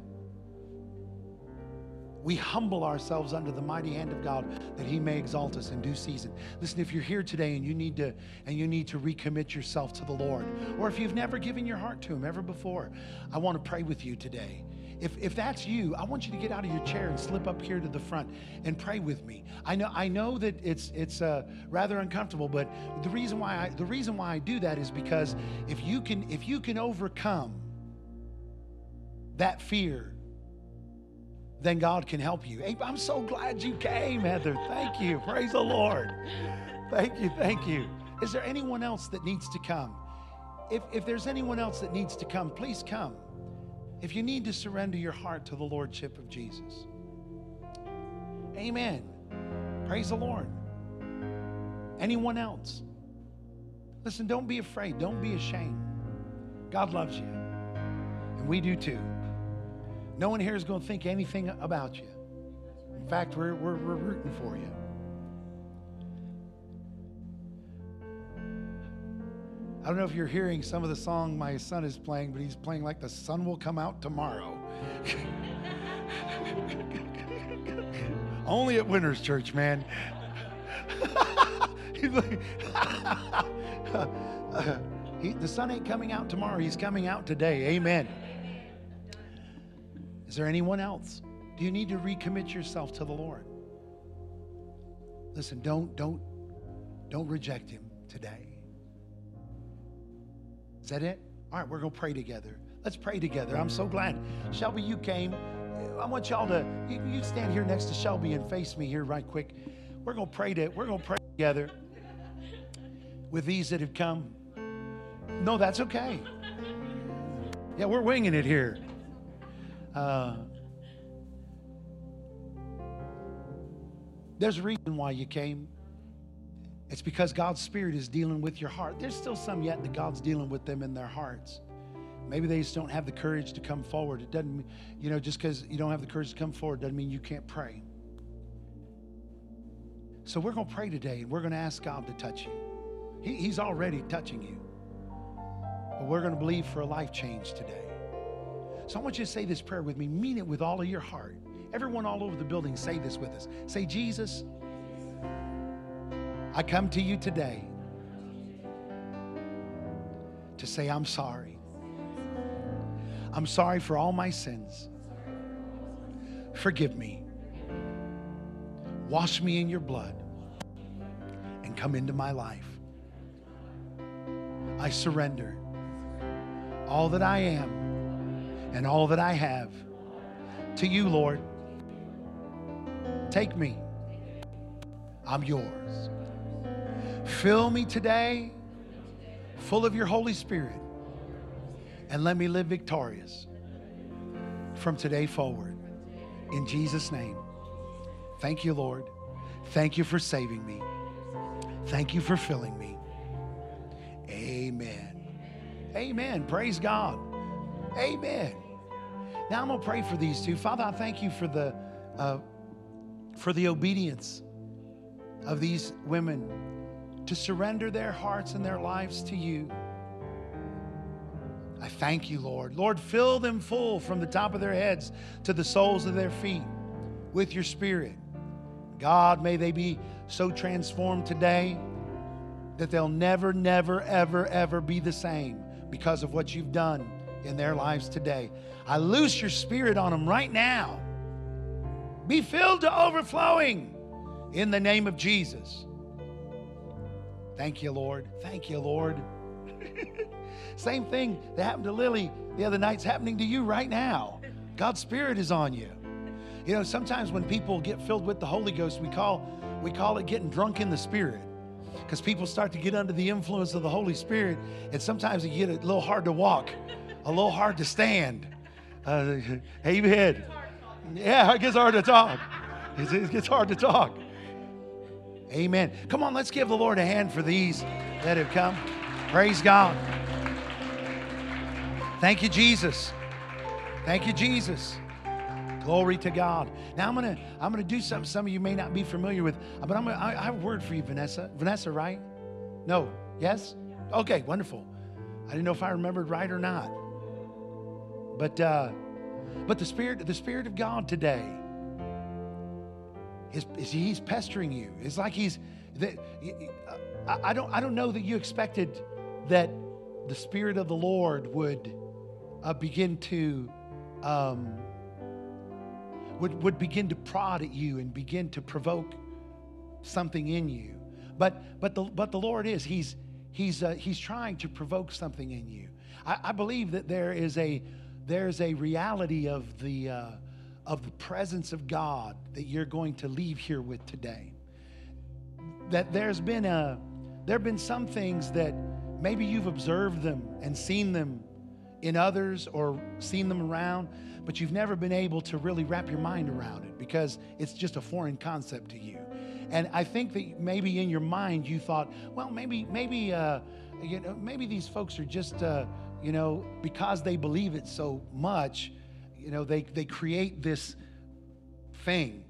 We humble ourselves under the mighty hand of God that He may exalt us in due season. Listen, if you're here today and you need to and you need to recommit yourself to the Lord, or if you've never given your heart to Him ever before, I want to pray with you today. If, if that's you, I want you to get out of your chair and slip up here to the front and pray with me. I know I know that it's it's uh, rather uncomfortable, but the reason why I, the reason why I do that is because if you can if you can overcome that fear then God can help you. I'm so glad you came, Heather. Thank you. Praise the Lord. Thank you. Thank you. Is there anyone else that needs to come? If, if there's anyone else that needs to come, please come. If you need to surrender your heart to the Lordship of Jesus. Amen. Praise the Lord. Anyone else? Listen, don't be afraid. Don't be ashamed. God loves you. And we do too. No one here is going to think anything about you. In fact, we're, we're, we're rooting for you. I don't know if you're hearing some of the song my son is playing, but he's playing like the sun will come out tomorrow. [LAUGHS] Only at Winners Church, man. [LAUGHS] [LAUGHS] he, the sun ain't coming out tomorrow. He's coming out today. Amen. Is there anyone else? Do you need to recommit yourself to the Lord? Listen, don't don't don't reject him today. Is that it? All right, we're going to pray together. Let's pray together. I'm so glad. Shelby, you came. I want y'all to you, you stand here next to Shelby and face me here right quick. We're going to pray to we're going to pray together with these that have come. No, that's okay. Yeah, we're winging it here. Uh, there's a reason why you came. It's because God's Spirit is dealing with your heart. There's still some yet that God's dealing with them in their hearts. Maybe they just don't have the courage to come forward. It doesn't, you know, just because you don't have the courage to come forward doesn't mean you can't pray. So we're going to pray today and we're going to ask God to touch you. He, he's already touching you. But we're going to believe for a life change today. So I want you to say this prayer with me. Mean it with all of your heart. Everyone all over the building, say this with us. Say, Jesus, I come to you today to say I'm sorry. I'm sorry for all my sins. Forgive me. Wash me in your blood and come into my life. I surrender all that I am and all that I have to you, Lord. Take me. I'm yours. Fill me today full of your Holy Spirit and let me live victorious from today forward. In Jesus' name. Thank you, Lord. Thank you for saving me. Thank you for filling me. Amen. Amen. Praise God. Amen. Now I'm gonna pray for these two. Father, I thank you for the uh, for the obedience of these women to surrender their hearts and their lives to you. I thank you, Lord. Lord, fill them full from the top of their heads to the soles of their feet with your spirit. God, may they be so transformed today that they'll never, never, ever, ever be the same because of what you've done in their lives today. I loose your spirit on them right now. Be filled to overflowing in the name of Jesus. Thank you, Lord. Thank you, Lord. [LAUGHS] Same thing that happened to Lily the other night's happening to you right now. God's Spirit is on you. You know, sometimes when people get filled with the Holy Ghost, we call we call it getting drunk in the Spirit. Because people start to get under the influence of the Holy Spirit, and sometimes it get a little hard to walk, a little hard to stand. Uh, amen. Yeah, it gets hard to talk. It gets hard to talk. Amen. Come on, let's give the Lord a hand for these that have come. Praise God. Thank you, Jesus. Thank you, Jesus. Glory to God. Now I'm gonna I'm gonna do something some of you may not be familiar with, but I'm gonna, I I have a word for you, Vanessa. Vanessa, right? No. Yes. Okay. Wonderful. I didn't know if I remembered right or not. But uh, but the spirit the spirit of God today is, is he's pestering you. It's like he's that. I, don't I don't know that you expected that the spirit of the Lord would uh, begin to. Um, would, would begin to prod at you and begin to provoke something in you. But, but, the, but the Lord is, He's, he's, uh, he's trying to provoke something in you. I, I believe that there is a, there's a reality of the, uh, of the presence of God that you're going to leave here with today. That there's been a, there have been some things that maybe you've observed them and seen them in others or seen them around, but you've never been able to really wrap your mind around it because it's just a foreign concept to you. And I think that maybe in your mind you thought, well, maybe, maybe, uh, you know, maybe these folks are just, uh, you know, because they believe it so much, you know, they they create this thing.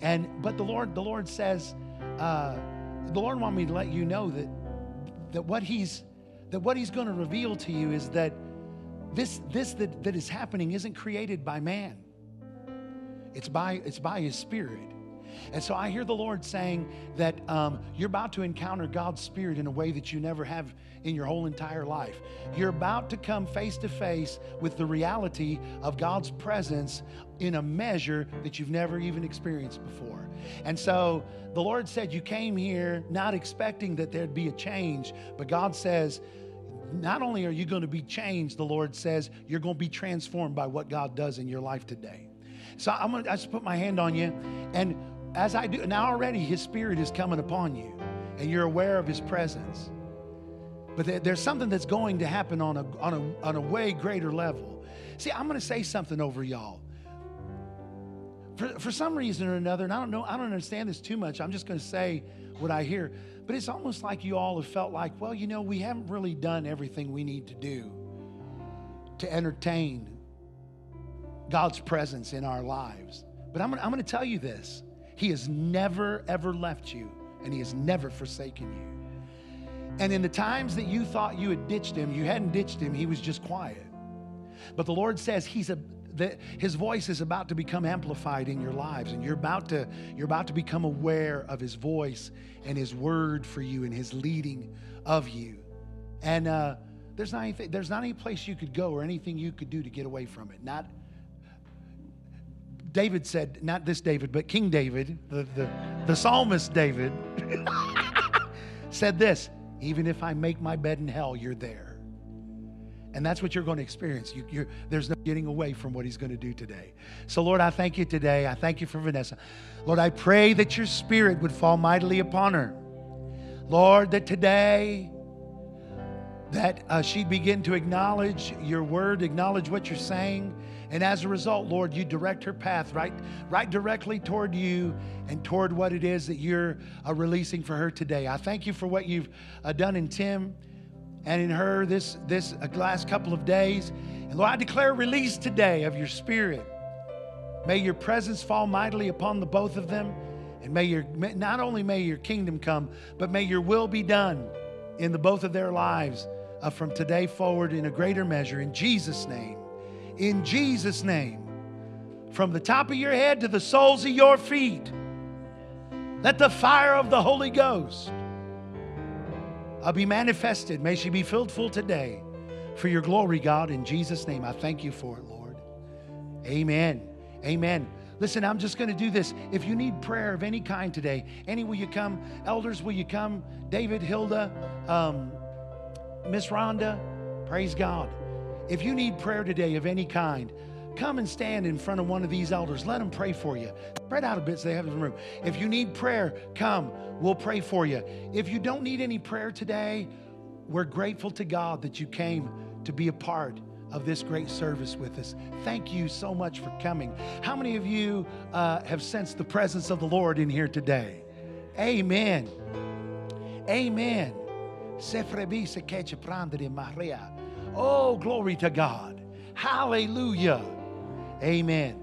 And but the Lord, the Lord says, uh, the Lord want me to let you know that that what He's that what He's going to reveal to you is that this, this that, that is happening isn't created by man. It's by, it's by his spirit. And so I hear the Lord saying that um, you're about to encounter God's Spirit in a way that you never have in your whole entire life. You're about to come face to face with the reality of God's presence in a measure that you've never even experienced before. And so the Lord said, You came here not expecting that there'd be a change, but God says, not only are you going to be changed, the Lord says, you're going to be transformed by what God does in your life today. So I'm going to just put my hand on you. And as I do, now already His Spirit is coming upon you, and you're aware of His presence. But there's something that's going to happen on a, on a, on a way greater level. See, I'm going to say something over y'all. For, for some reason or another, and I don't know, I don't understand this too much. I'm just going to say what I hear. But it's almost like you all have felt like, well, you know, we haven't really done everything we need to do to entertain God's presence in our lives. But I'm, I'm going to tell you this He has never, ever left you, and He has never forsaken you. And in the times that you thought you had ditched Him, you hadn't ditched Him, He was just quiet. But the Lord says He's a that his voice is about to become amplified in your lives and you're about to you're about to become aware of his voice and his word for you and his leading of you and uh, there's not anything there's not any place you could go or anything you could do to get away from it not david said not this david but king david the, the, the psalmist david [LAUGHS] said this even if i make my bed in hell you're there and that's what you're going to experience. You, there's no getting away from what He's going to do today. So, Lord, I thank you today. I thank you for Vanessa. Lord, I pray that your spirit would fall mightily upon her. Lord, that today, that uh, she'd begin to acknowledge your word, acknowledge what you're saying. And as a result, Lord, you direct her path right, right directly toward you and toward what it is that you're uh, releasing for her today. I thank you for what you've uh, done in Tim and in her this, this last couple of days. And Lord, I declare release today of your spirit. May your presence fall mightily upon the both of them. And may your not only may your kingdom come, but may your will be done in the both of their lives uh, from today forward in a greater measure. In Jesus' name. In Jesus' name. From the top of your head to the soles of your feet. Let the fire of the Holy Ghost uh, be manifested. May she be filled full today for your glory, God. In Jesus' name, I thank you for it, Lord. Amen. Amen. Listen, I'm just going to do this. If you need prayer of any kind today, any will you come? Elders, will you come? David, Hilda, um, Miss Rhonda, praise God. If you need prayer today of any kind, come and stand in front of one of these elders. Let them pray for you. Spread out a bit so they have some room. If you need prayer, come. We'll pray for you. If you don't need any prayer today, we're grateful to God that you came to be a part of this great service with us. Thank you so much for coming. How many of you uh, have sensed the presence of the Lord in here today? Amen. Amen. Oh, glory to God. Hallelujah. Amen.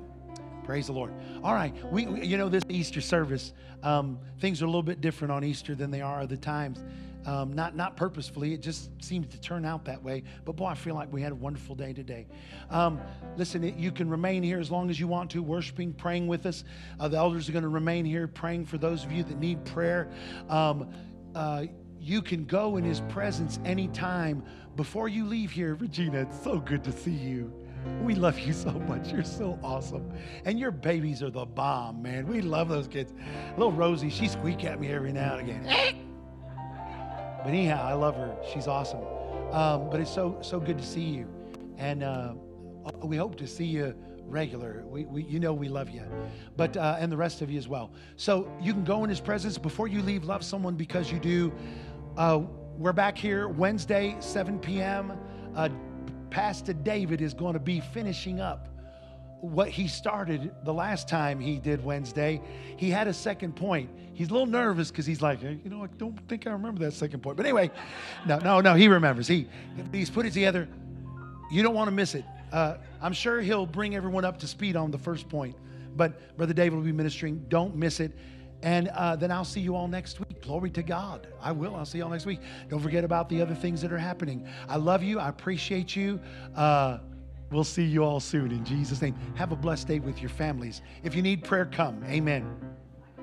Praise the Lord. All right, we, we you know this Easter service, um, things are a little bit different on Easter than they are other times. Um, not not purposefully, it just seems to turn out that way. But boy, I feel like we had a wonderful day today. Um, listen, you can remain here as long as you want to, worshiping, praying with us. Uh, the elders are going to remain here, praying for those of you that need prayer. Um, uh, you can go in His presence anytime. Before you leave here, Regina, it's so good to see you. We love you [LAUGHS] so much. You're so awesome. And your babies are the bomb, man. We love those kids. Little Rosie, she squeak at me every now and again. But anyhow, I love her. She's awesome. Um, but it's so so good to see you, and uh, we hope to see you regular. We, we you know we love you, but uh, and the rest of you as well. So you can go in His presence before you leave. Love someone because you do. Uh, we're back here Wednesday, 7 p.m. Uh, Pastor David is going to be finishing up what he started the last time he did Wednesday. He had a second point. He's a little nervous because he's like, you know, I don't think I remember that second point. But anyway, no, no, no, he remembers. He he's put it together. You don't want to miss it. Uh, I'm sure he'll bring everyone up to speed on the first point. But Brother David will be ministering. Don't miss it. And uh, then I'll see you all next week. Glory to God. I will. I'll see you all next week. Don't forget about the other things that are happening. I love you. I appreciate you. Uh, we'll see you all soon in Jesus' name. Have a blessed day with your families. If you need prayer, come. Amen.